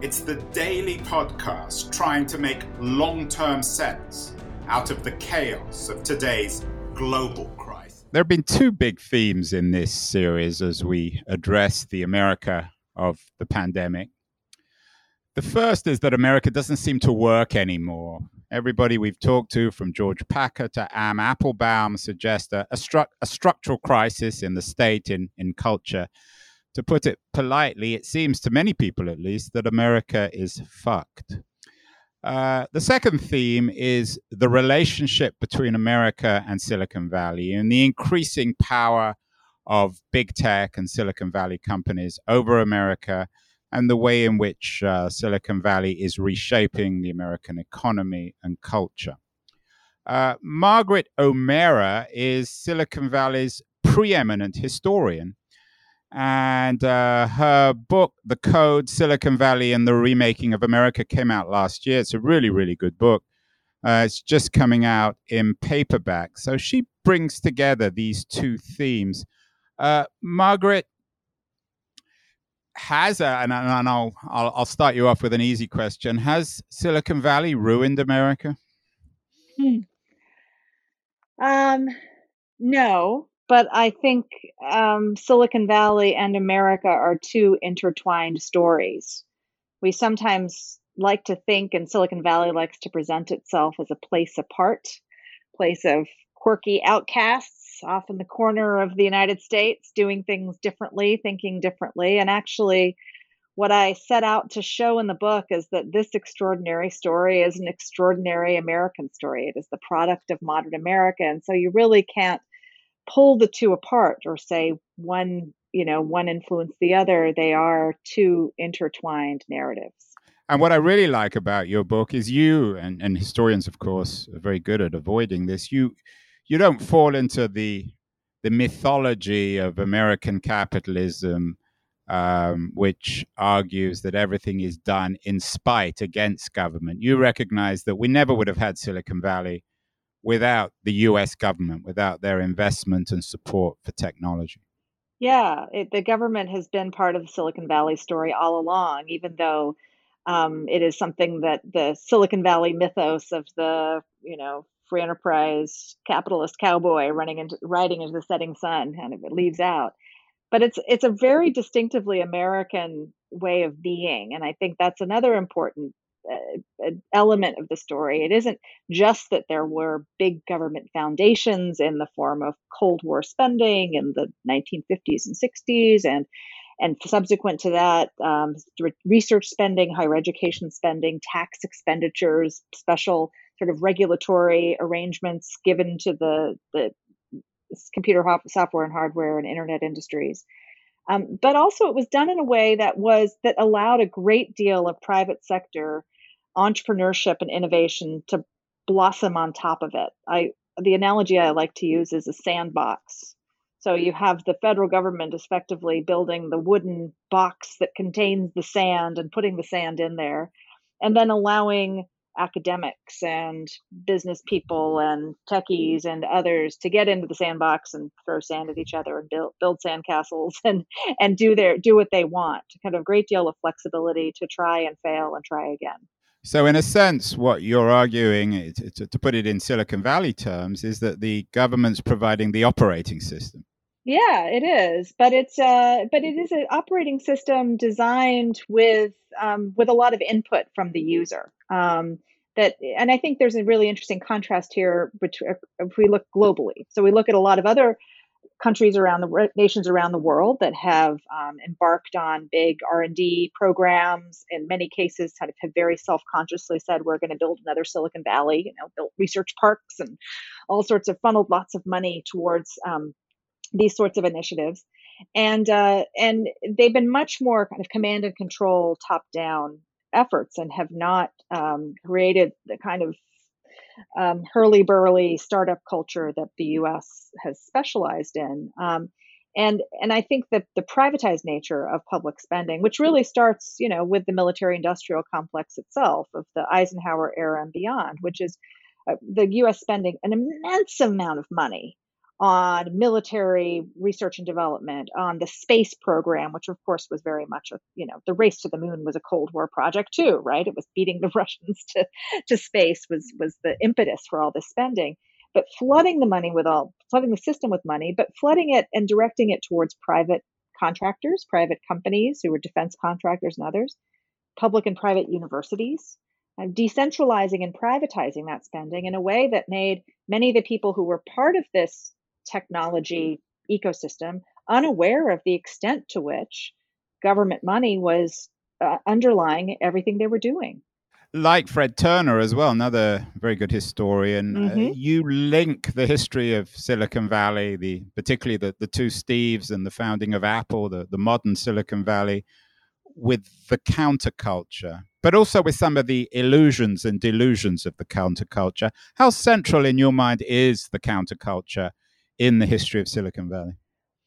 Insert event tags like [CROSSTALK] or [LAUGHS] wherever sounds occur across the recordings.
it's the daily podcast trying to make long term sense out of the chaos of today's global crisis. There have been two big themes in this series as we address the America of the pandemic. The first is that America doesn't seem to work anymore. Everybody we've talked to, from George Packer to Anne Applebaum, suggest a, a, stru- a structural crisis in the state, in, in culture to put it politely, it seems to many people at least that America is fucked. Uh, the second theme is the relationship between America and Silicon Valley and the increasing power of big tech and Silicon Valley companies over America and the way in which uh, Silicon Valley is reshaping the American economy and culture. Uh, Margaret O'Mara is Silicon Valley's preeminent historian and uh, her book, The Code Silicon Valley and the Remaking of America, came out last year. It's a really, really good book. Uh, it's just coming out in paperback. So she brings together these two themes. Uh, Margaret has, a, and, and I'll, I'll, I'll start you off with an easy question. Has Silicon Valley ruined America? Hmm. Um, no, but I think um, Silicon Valley and America are two intertwined stories. We sometimes like to think, and Silicon Valley likes to present itself as a place apart, place of quirky outcasts off in the corner of the United States, doing things differently, thinking differently. And actually, what I set out to show in the book is that this extraordinary story is an extraordinary American story. It is the product of modern America. And so you really can't pull the two apart or say one you know one influenced the other they are two intertwined narratives. And what i really like about your book is you and, and historians of course are very good at avoiding this you you don't fall into the the mythology of american capitalism um, which argues that everything is done in spite against government. You recognize that we never would have had silicon valley without the US government, without their investment and support for technology. Yeah, it, the government has been part of the Silicon Valley story all along, even though um, it is something that the Silicon Valley mythos of the, you know, free enterprise capitalist cowboy running into riding into the setting sun kind of it leaves out. But it's it's a very distinctively American way of being, and I think that's another important element of the story. It isn't just that there were big government foundations in the form of Cold War spending in the 1950s and 60s, and and subsequent to that, um, research spending, higher education spending, tax expenditures, special sort of regulatory arrangements given to the the computer software and hardware and internet industries. Um, but also, it was done in a way that was that allowed a great deal of private sector entrepreneurship and innovation to blossom on top of it. I the analogy I like to use is a sandbox. So you have the federal government effectively building the wooden box that contains the sand and putting the sand in there, and then allowing academics and business people and techies and others to get into the sandbox and throw sand at each other and build build sandcastles [LAUGHS] and and do their do what they want. Kind of a great deal of flexibility to try and fail and try again. So, in a sense, what you're arguing, to, to put it in Silicon Valley terms, is that the government's providing the operating system. Yeah, it is, but it's uh, but it is an operating system designed with um, with a lot of input from the user. Um, that, and I think there's a really interesting contrast here between if we look globally. So we look at a lot of other countries around the nations around the world that have um, embarked on big r&d programs. In many cases kind of have very self-consciously said we're going to build another silicon valley you know built research parks and all sorts of funneled lots of money towards um, these sorts of initiatives. And uh, and they've been much more kind of command and control top down efforts and have not um, created the kind of um, hurly burly startup culture that the U.S. has specialized in. Um, and and I think that the privatized nature of public spending, which really starts, you know, with the military-industrial complex itself of the Eisenhower era and beyond, which is uh, the U.S. spending an immense amount of money on military research and development, on the space program, which of course was very much a, you know, the race to the moon was a Cold War project too, right? It was beating the [LAUGHS] Russians to, to space was was the impetus for all this spending. But flooding the money with all flooding the system with money, but flooding it and directing it towards private contractors, private companies who were defense contractors and others, public and private universities, and decentralizing and privatizing that spending in a way that made many of the people who were part of this technology ecosystem unaware of the extent to which government money was uh, underlying everything they were doing. Like Fred Turner as well, another very good historian, uh, mm-hmm. uh, you link the history of Silicon Valley, the particularly the, the two Steves and the founding of Apple, the, the modern Silicon Valley, with the counterculture, but also with some of the illusions and delusions of the counterculture. How central in your mind is the counterculture in the history of Silicon Valley?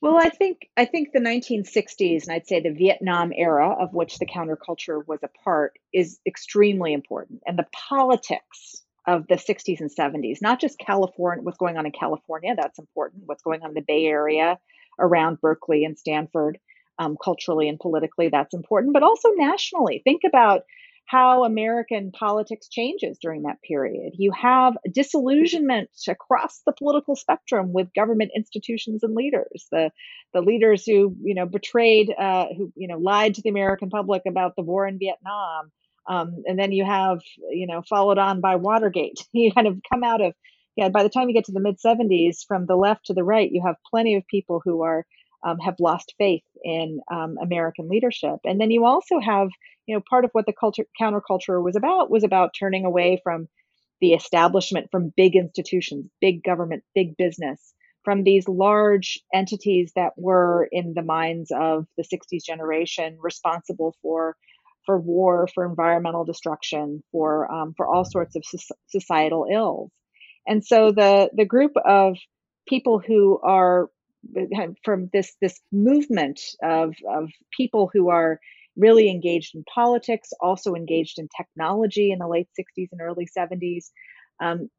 Well, I think I think the 1960s, and I'd say the Vietnam era, of which the counterculture was a part, is extremely important, and the politics of the 60s and 70s, not just California, what's going on in California, that's important. What's going on in the Bay Area, around Berkeley and Stanford, um, culturally and politically, that's important, but also nationally. Think about how American politics changes during that period. You have disillusionment across the political spectrum with government institutions and leaders. The the leaders who you know betrayed, uh, who you know lied to the American public about the war in Vietnam, um, and then you have you know followed on by Watergate. [LAUGHS] You kind of come out of yeah. By the time you get to the mid '70s, from the left to the right, you have plenty of people who are um, have lost faith in um, American leadership. And then you also have, you know, part of what the culture counterculture was about was about turning away from the establishment, from big institutions, big government, big business, from these large entities that were in the minds of the 60s generation responsible for for war, for environmental destruction, for um, for all sorts of societal ills. And so the the group of people who are from this this movement of of people who are really engaged in politics, also engaged in technology in the late 60s and early 70s, um,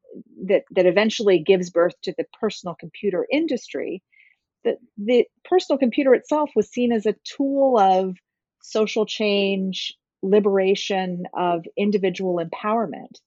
that that eventually gives birth to the personal computer industry. The, the personal computer itself was seen as a tool of social change, liberation, of individual empowerment.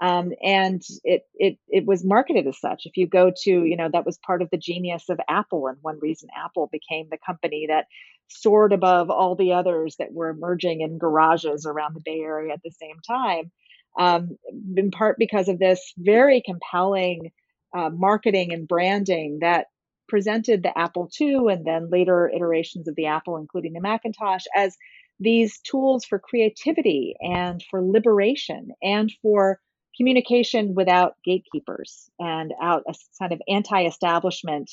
Um, and it, it it was marketed as such. If you go to, you know, that was part of the genius of Apple, and one reason Apple became the company that soared above all the others that were emerging in garages around the Bay Area at the same time, um, in part because of this very compelling uh, marketing and branding that presented the Apple II and then later iterations of the Apple, including the Macintosh, as these tools for creativity and for liberation and for communication without gatekeepers and out a kind of anti-establishment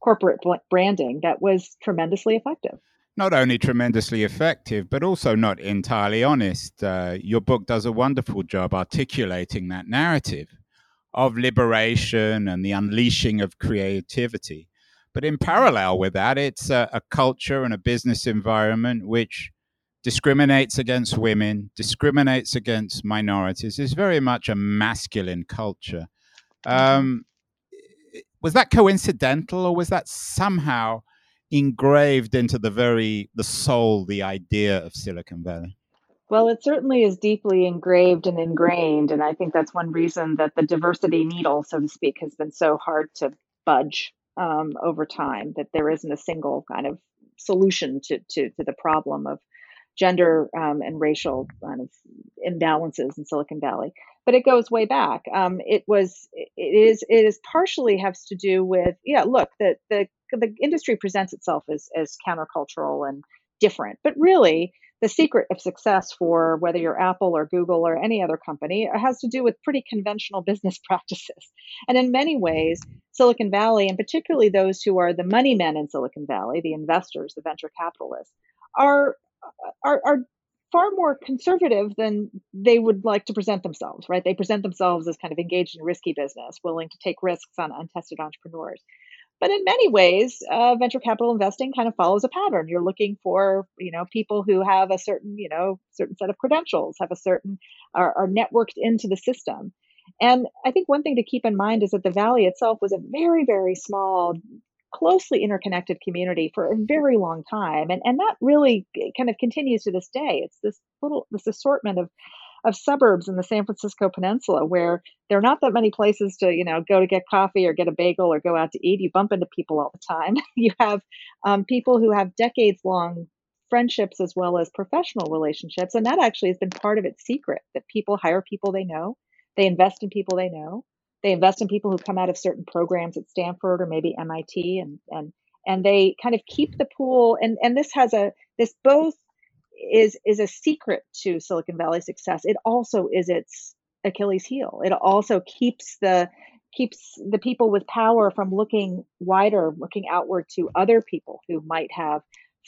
corporate branding that was tremendously effective not only tremendously effective, but also not entirely honest. Uh, your book does a wonderful job articulating that narrative of liberation and the unleashing of creativity. But in parallel with that, it's a, a culture and a business environment which discriminates against women, discriminates against minorities, is very much a masculine culture. Um, was that coincidental, or was that somehow engraved into the very the soul, the idea of Silicon Valley? Well, it certainly is deeply engraved and ingrained, and I think that's one reason that the diversity needle, so to speak, has been so hard to budge um, over time. That there isn't a single kind of solution to to, to the problem of gender um, and racial kind of imbalances in Silicon Valley. But it goes way back. Um, it was, it is, it is partially has to do with, yeah. Look, the the the industry presents itself as as countercultural and different, but really the secret of success for whether you're Apple or Google or any other company has to do with pretty conventional [LAUGHS] business practices. And in many ways, Silicon Valley, and particularly those who are the money men in Silicon Valley, the investors, the venture capitalists, are are, are far more conservative than they would like to present themselves, right? They present themselves as kind of engaged in risky business, willing to take risks on untested entrepreneurs. But in many ways, uh, venture capital investing kind of follows a pattern. You're looking for, you know, people who have a certain, you know, certain set of credentials, have a certain, are, are networked into the system. And I think one thing to keep in mind is that the valley itself was a very, very small, closely interconnected community for a very long time. And, and that really kind of continues to this day. It's this little, this assortment of, of suburbs in the San Francisco Peninsula where there are not that many places to, you know, go to get coffee or get a bagel or go out to eat. You bump into people all the time. [LAUGHS] you have um, people who have decades long friendships as well as professional relationships. And that actually has been part of its secret that people hire people they know, they invest in people they know, they invest in people who come out of certain programs at Stanford or maybe MIT and and and they kind of keep the pool and and this has a this both is is a secret to Silicon Valley success. It also is its Achilles heel. It also keeps the keeps the people with power from looking wider, looking outward to other people who might have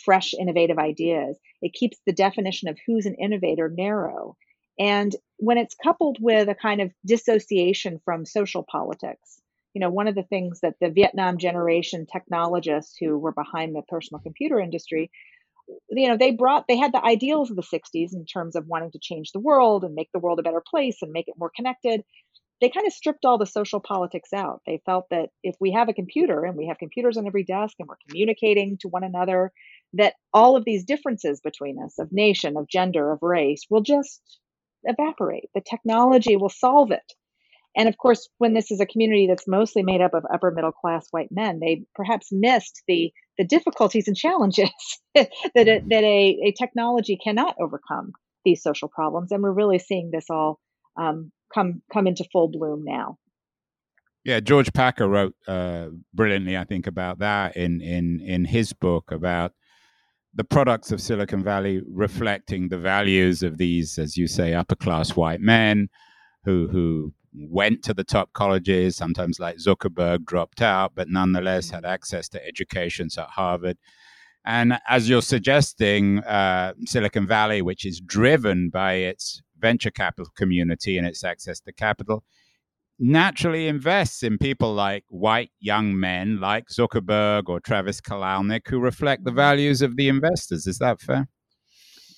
fresh, innovative ideas. It keeps the definition of who's an innovator narrow. And when it's coupled with a kind of dissociation from social politics, you know, one of the things that the Vietnam generation technologists who were behind the personal computer industry, you know, they brought, they had the ideals of the 60s in terms of wanting to change the world and make the world a better place and make it more connected. They kind of stripped all the social politics out. They felt that if we have a computer and we have computers on every desk and we're communicating to one another, that all of these differences between us of nation, of gender, of race will just evaporate. The technology will solve it. And of course, when this is a community that's mostly made up of upper middle class white men, they perhaps missed the the difficulties and challenges [LAUGHS] that a, that a, a technology cannot overcome these social problems. And we're really seeing this all um, come come into full bloom now. Yeah, George Packer wrote uh, brilliantly, I think, about that in in in his book about the products of Silicon Valley reflecting the values of these, as you say, upper class white men who who went to the top colleges, sometimes like Zuckerberg dropped out, but nonetheless had access to educations at Harvard. And as you're suggesting, uh, Silicon Valley, which is driven by its venture capital community and its access to capital, naturally invests in people like white young men like Zuckerberg or Travis Kalanick who reflect the values of the investors. Is that fair?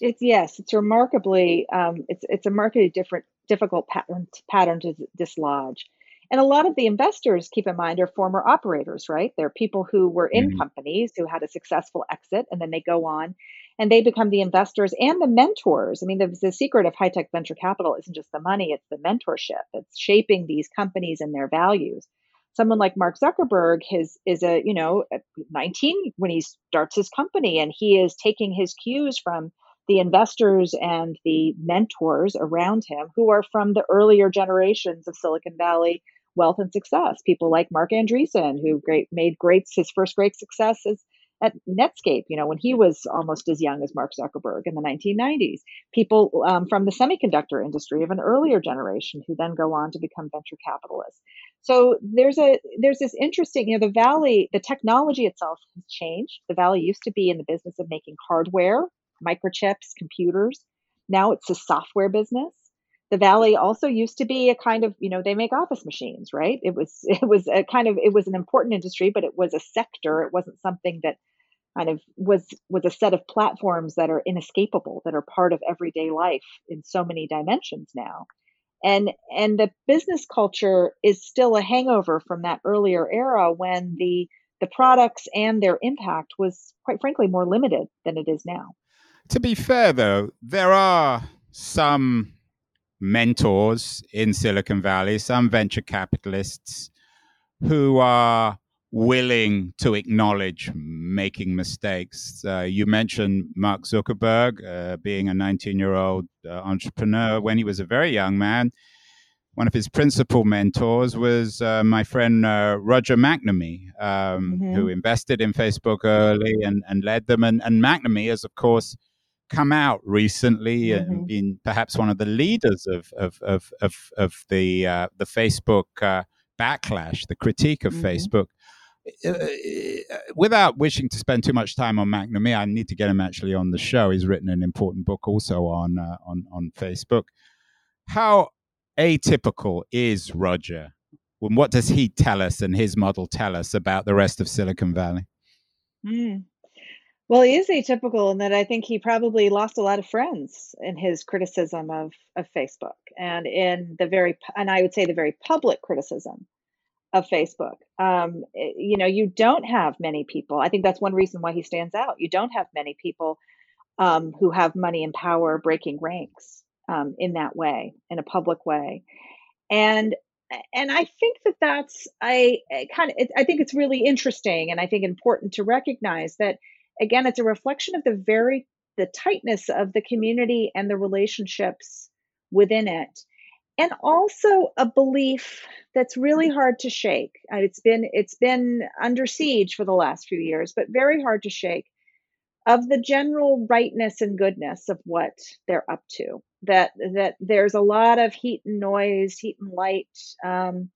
It's yes, it's remarkably um, it's it's a markedly different difficult pattern pattern to dislodge. And a lot of the investors, keep in mind, are former operators, right? They're people who were in mm-hmm. companies who had a successful exit and then they go on and they become the investors and the mentors. I mean, the, the secret of high tech venture capital isn't just the money, it's the mentorship. It's shaping these companies and their values. Someone like Mark Zuckerberg his, is a, you know, 19 when he starts his company and he is taking his cues from the investors and the mentors around him who are from the earlier generations of Silicon Valley wealth and success. People like Marc Andreessen, who great made great his first great success as at Netscape, you know, when he was almost as young as Mark Zuckerberg in the 1990s. People um, from the semiconductor industry of an earlier generation who then go on to become venture capitalists. So there's a there's this interesting, you know, the Valley, the technology itself has changed. The Valley used to be in the business of making hardware, microchips, computers. Now it's a software business the valley also used to be a kind of you know they make office machines right? It was [LAUGHS] it was a kind of it was an important industry but it was a sector. It wasn't something that kind of was was a set of platforms that are inescapable that are part of everyday life in so many dimensions now. And and the business culture is still a hangover from that earlier era when the the products and their impact was quite frankly more limited than it is now. To be fair though there are some mentors in Silicon Valley, some venture capitalists who are willing to acknowledge making mistakes. Uh, you mentioned Mark Zuckerberg uh, being a 19 year old uh, entrepreneur when he was a very young man. One of his principal mentors was uh, my friend uh, Roger McNamee, um, mm-hmm. who invested in Facebook early and, and led them. And, and McNamee is, of course, come out recently mm-hmm. and been perhaps one of the leaders of of of of, of the uh, the Facebook uh, backlash, the critique of mm-hmm. Facebook. uh, without wishing to spend too much time on McNamee, I need to get him actually on the show. He's written an important book also on uh, on on Facebook. How atypical is Roger? And what does he tell us and his model tell us about the rest of Silicon Valley? Mm. Well, he is atypical in that I think he probably lost a lot of friends in his criticism of, of Facebook and in the very, and I would say the very public criticism of Facebook. Um, eh, you know, you don't have many people. I think that's one reason why he stands out. You don't have many people um, who have money and power breaking ranks um, in that way, in a public way, and and I think that that's I, I kind of I think it's really interesting, and I think important to recognize that again, it's a reflection of the very the tightness of the community and the relationships within it. And also a belief that's really hard to shake. Uh, it's been it's been under siege for the last few years but very hard to shake of the general rightness and goodness of what they're up to. That that there's a lot of heat and noise heat and light um,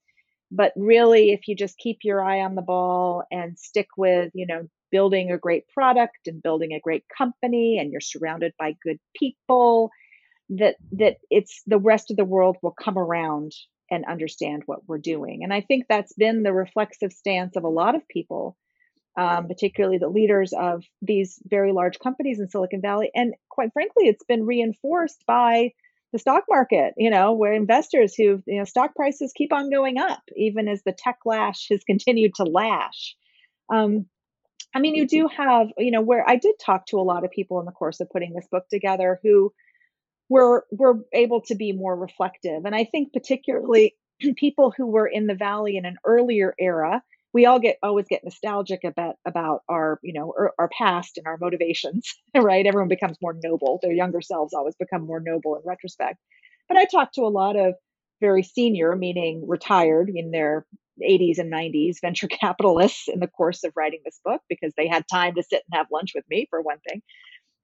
but really if you just keep your eye on the ball and stick with you know building a great product and building a great company and you're surrounded by good people that that it's the rest of the world will come around and understand what we're doing. And i think that's been the reflexive stance of a lot of people um, particularly the leaders of these very large companies in silicon valley. And quite frankly it's been reinforced by the stock market you know where investors who you know stock prices keep on going up even as the tech lash has [LAUGHS] continued to lash. Um, I mean, you do have, you know, where I did talk to a lot of people in the course of putting this book together who were were able to be more reflective. And I think particularly [CLEARS THROAT] people who were in the valley in an earlier era, we all get always get nostalgic about about our, you know, our, our past and our motivations, [LAUGHS] right? Everyone becomes more noble. Their younger selves always become more noble in retrospect. But I talked to a lot of very senior, meaning retired in their 80s and 90s venture [LAUGHS] capitalists in the course of writing this book because they had time to sit and have lunch with me, for one thing.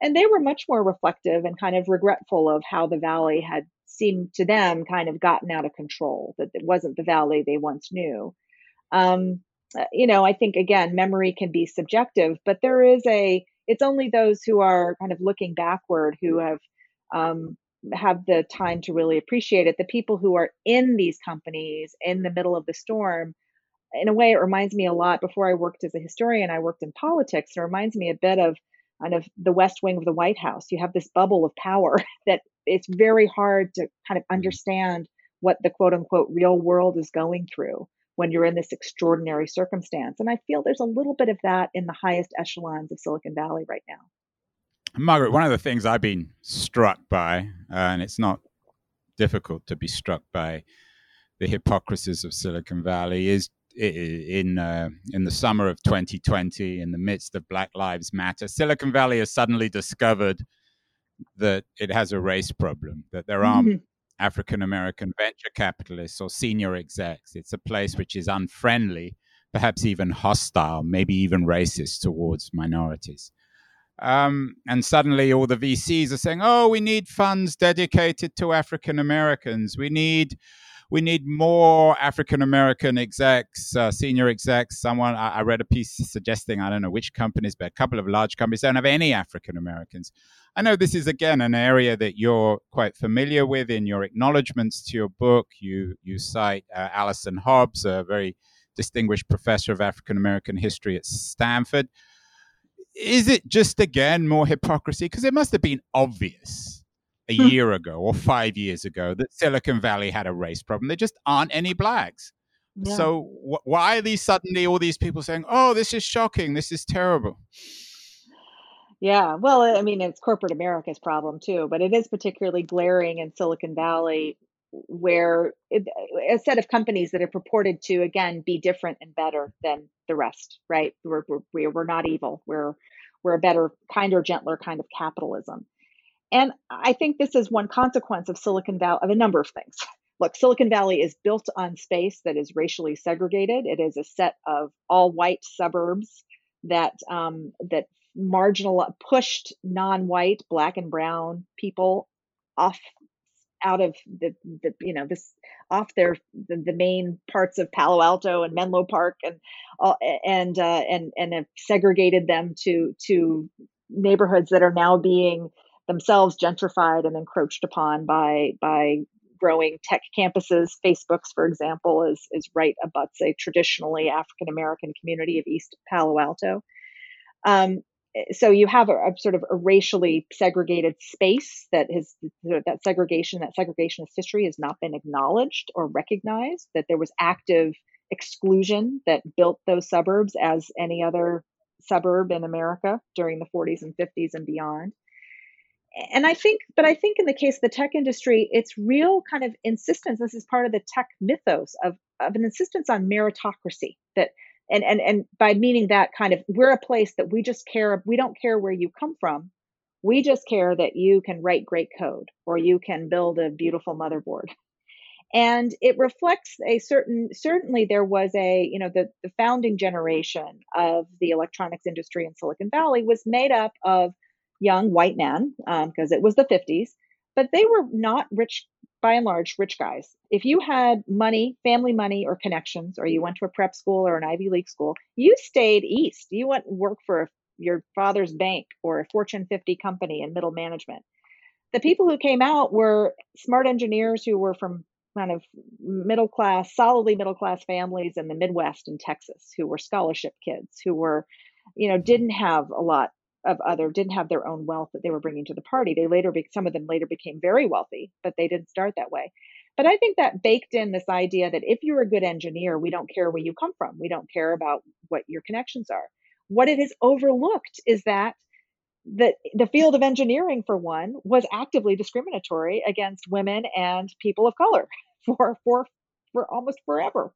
And they were much more reflective and kind of regretful of how the valley had seemed to them kind of gotten out of control, that it wasn't the valley they once knew. Um, uh, you know, I think again, memory can be subjective, but there is a, it's only those who are kind of looking backward who have um, have the time to really appreciate it. The people who are in these companies in the middle of the storm, in a way, it reminds me a lot. Before I worked as a historian, I worked in politics. It reminds me a bit of kind of the West Wing of the White House. You have this bubble of power [LAUGHS] that it's very hard to kind of mm-hmm. understand what the quote unquote real world is going through when you're in this extraordinary circumstance. And I feel there's a little bit of that in the highest echelons of Silicon Valley right now. Margaret, one of the things I've been struck by, uh, and it's not difficult to be struck by the hypocrisies of Silicon Valley, is in uh, in the summer of 2020, in the midst of Black Lives Matter, Silicon Valley has suddenly discovered that it has a race problem, that there aren't mm-hmm. African American venture capitalists or senior execs. It's a place which is unfriendly, perhaps even hostile, maybe even racist towards minorities. Um, and suddenly all the VCs are saying, "Oh, we need funds dedicated to African Americans. We need, we need more African American execs, uh, senior execs." Someone I, I, read a piece suggesting I don't know which companies, but a couple of large companies don't have any African Americans. I know this is again an area that you're quite familiar with in your acknowledgments to your book. You you cite uh, Allyson Hobbs, a very distinguished professor of African American history at Stanford is it just again more hypocrisy? Because it must have been obvious a hmm. year ago or five years ago that Silicon Valley had a race problem. There just aren't any blacks. Yeah. So wh- why are these suddenly all these people saying, "Oh, this is shocking. This is terrible"? Yeah, well, I mean, it's corporate America's problem too, but it is particularly glaring in Silicon Valley where a set of companies that are purported to again be different and better than the rest right? We're, we're, we're not evil. We're we're a better kinder gentler kind of capitalism. And i think this is one consequence of silicon valley of a number of things. Look silicon valley is built on space that is racially segregated. It is a set of all white suburbs that um, that marginal pushed non-white black and brown people off out of the, the you know this off their the, the main parts of Palo Alto and Menlo Park and uh, and uh, and and have segregated them to to neighborhoods that are now being themselves gentrified and encroached upon by by growing tech campuses. Facebook's, for example, is is right abuts a traditionally African American community of East Palo Alto. Um, so you have a, a, sort of a racially segregated space that has that segregation that segregationist history has not been acknowledged or recognized that there was active exclusion that built those suburbs as any other suburb in america during the 40s and 50s and beyond. And i think but i think in the case of the tech industry it's real kind of insistence this is part of the tech mythos of, of an insistence on meritocracy that and and and by meaning that kind of we're a place that we just care we don't care where you come from. We just care that you can write great code or you can build a beautiful motherboard. And it reflects a certain certainly there was a you know the, the founding generation of the electronics industry in silicon valley was made up of young white men because um, it was the 50s but they were not rich by and large rich guys. If you had money, family money, or connections, or you went to a prep school or an Ivy League school, you stayed east. You went and worked for your father's bank or a Fortune 50 company in middle management. The people who came out were smart engineers who were from kind of middle class, solidly middle class families in the Midwest and Texas, who were scholarship kids, who were, you know, didn't have a lot of other didn't have their own wealth that they were bringing to the party. They later, be, some of them later became very wealthy, but they didn't start that way. But I think that baked in this idea that if you're a good engineer, we don't care where you come from. We don't care about what your connections are. What it has overlooked is that the, the field of engineering, for one, was actively discriminatory against women and people of color [LAUGHS] for, for, for almost forever.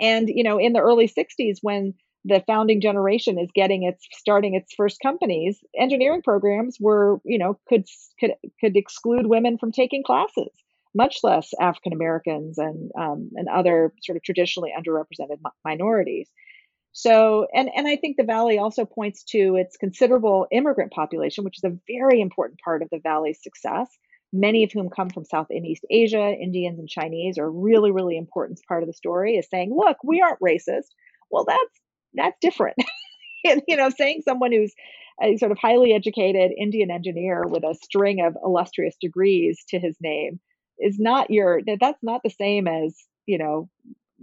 And, you know, in the early 60s, when the founding generation is getting its starting its first companies engineering programs were you know could could could exclude women from taking classes much less african americans and um, and other sort of traditionally underrepresented minorities. So and and i think the valley also points to its considerable immigrant population which is a very important part of the valley's success. Many of whom come from south and east asia indians and chinese are really really important part of the story is saying look we aren't racist. Well that's that's different. [LAUGHS] and, you know, saying someone who's a sort of highly educated Indian engineer with a string of illustrious degrees to his name is not your that's not the same as, you know,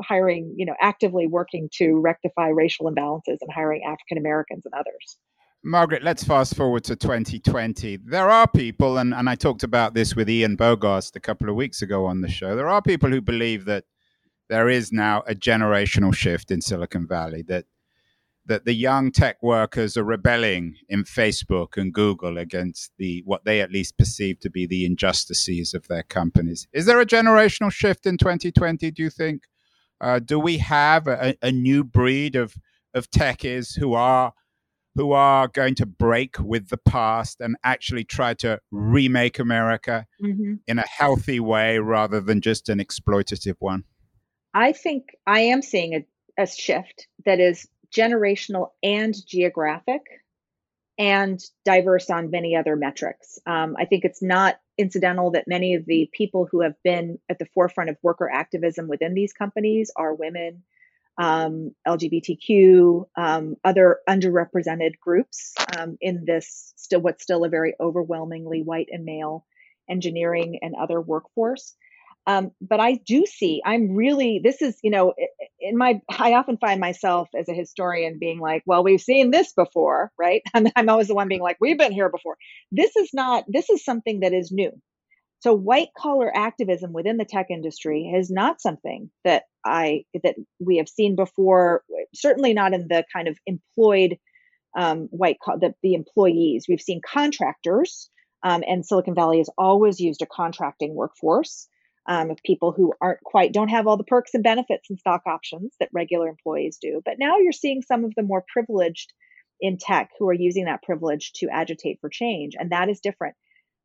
hiring, you know, actively working to rectify racial imbalances and hiring African Americans and others. Margaret, let's fast forward to 2020. There are people, and, and I talked about this with Ian Bogost a couple of weeks ago on the show. There are people who believe that there is now a generational shift in Silicon Valley, that that the young tech workers are rebelling in Facebook and Google against the what they at least perceive to be the injustices of their companies. Is there a generational shift in 2020? Do you think? Uh, do we have a, a, new breed of of techies who are who are going to break with the past and actually try to remake America mm-hmm. in a healthy way rather than just an exploitative one? I think I am seeing a, a shift that is generational and geographic and diverse on many other metrics. Um, I think it's not incidental that many of the people who have been at the forefront of worker activism within these companies are women, um, LGBTQ, um, other underrepresented groups um, in this still what's still a very overwhelmingly white and male engineering and other workforce. Um, but I do see, I'm really, this is, you know, in my, I often find myself as a historian being like, well, we've seen this before, right? [LAUGHS] And I'm always the one being like, we've been here before. This is not, this is something that is new. So white collar activism within the tech industry is not something that I, that we have seen before, certainly not in the kind of employed um, white, the, the employees. We've seen contractors, um, and Silicon Valley has always used a contracting workforce um, of people who aren't quite don't have all the perks and benefits and stock options that regular employees do. But now you're seeing some of the more privileged in tech who are using that privilege to agitate for change, and that is different.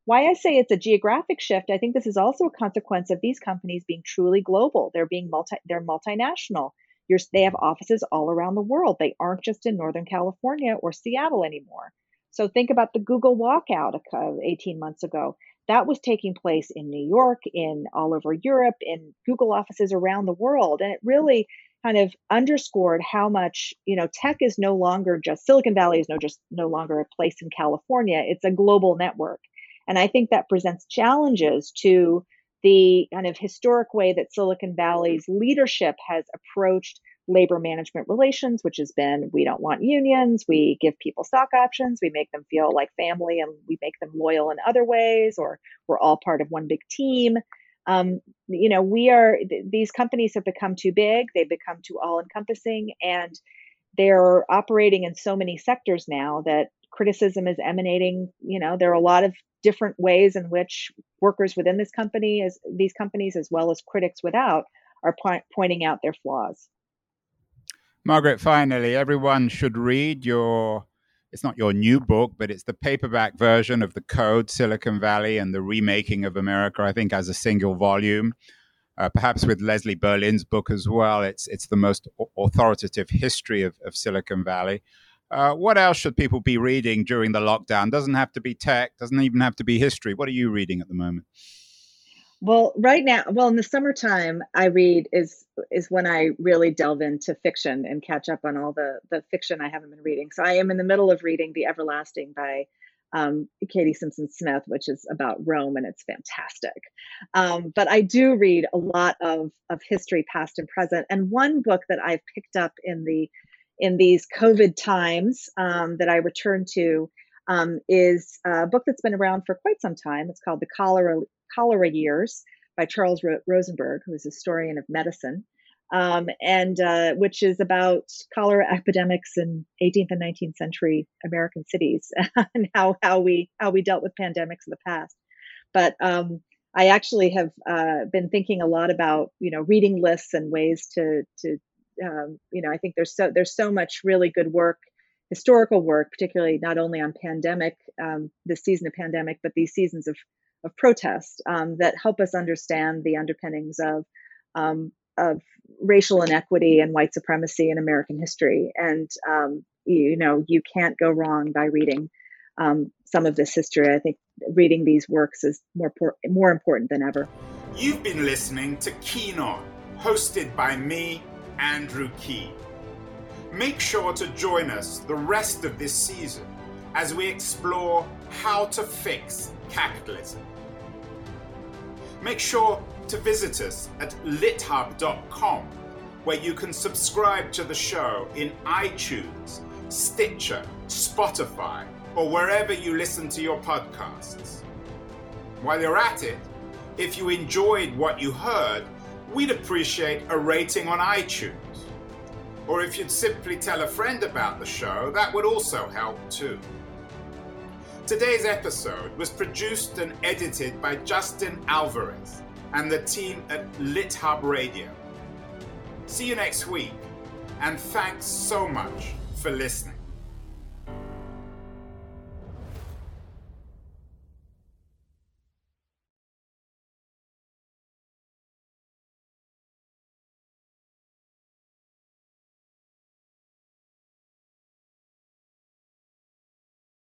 Why I say it's a geographic shift, I think this is also a consequence of these companies being truly global. They're being multi, they're multinational. You're, they have offices all around the world. They aren't just in Northern California or Seattle anymore. So think about the Google walkout 18 months ago that was taking place in New York, in all over Europe, in Google offices around the world. And it really kind of underscored how much, you know, tech is no longer just Silicon Valley is no just no longer a place in California. It's a global network. And I think that presents challenges to the kind of historic way that Silicon Valley's leadership has approached labor management relations, which has been we don't want unions, we give people stock options, we make them feel like family, and we make them loyal in other ways, or we're all part of one big team. Um, you know, we are, th- these companies have become too big, they've become too all encompassing, and they're operating in so many sectors now that criticism is emanating. You know, there are a lot of different ways in which workers within this company, as these companies, as well as critics without, are po- pointing out their flaws. Margaret, finally, everyone should read your, it's not your new book, but it's the paperback version of The Code, Silicon Valley, and the Remaking of America, I think, as a single volume. Uh, perhaps with Leslie Berlin's book as well. It's, it's the most authoritative history of, of Silicon Valley. Uh, what else should people be reading during the lockdown? Doesn't have to be tech, doesn't even have to be history. What are you reading at the moment? Well, right now, well, in the summertime, I read is is when I really delve into fiction and catch up on all the the fiction I haven't been reading. So I am in the middle of reading The Everlasting by um, Katy Simpson Smith, which is about Rome, and it's fantastic. Um, but I do read a lot of of history, past and present. And one book that I've picked up in the in these COVID times um, that I return to um, is a book that's been around for quite some time. It's called The Cholera, Cholera Years by Charles Rosenberg, who is a historian of medicine, um, and uh, which is about cholera epidemics in 18th and 19th century American cities [LAUGHS] and how, how we how we dealt with pandemics in the past. But um, I actually have uh, been thinking a lot about you know reading lists and ways to to um, you know I think there's so there's so much really good work historical work, particularly not only on pandemic, um, this season of pandemic, but these seasons of, of protest um, that help us understand the underpinnings of, um, of racial inequity and white supremacy in American history. And, um, you, know, you can't go wrong by reading um, some of this history. I think reading these works is more, more important than ever. You've been listening to Keen On, hosted by me, Andrew Keen. Make sure to join us the rest of this season as we explore how to fix capitalism. Make sure to visit us at lithub.com, where you can subscribe to the show in iTunes, Stitcher, Spotify, or wherever you listen to your podcasts. While you're at it, if you enjoyed what you heard, we'd appreciate a rating on iTunes. Or if you'd simply tell a friend about the show, that would also help too. Today's episode was produced and edited by Justin Alvarez and the team at LitHub Radio. See you next week, and thanks so much for listening.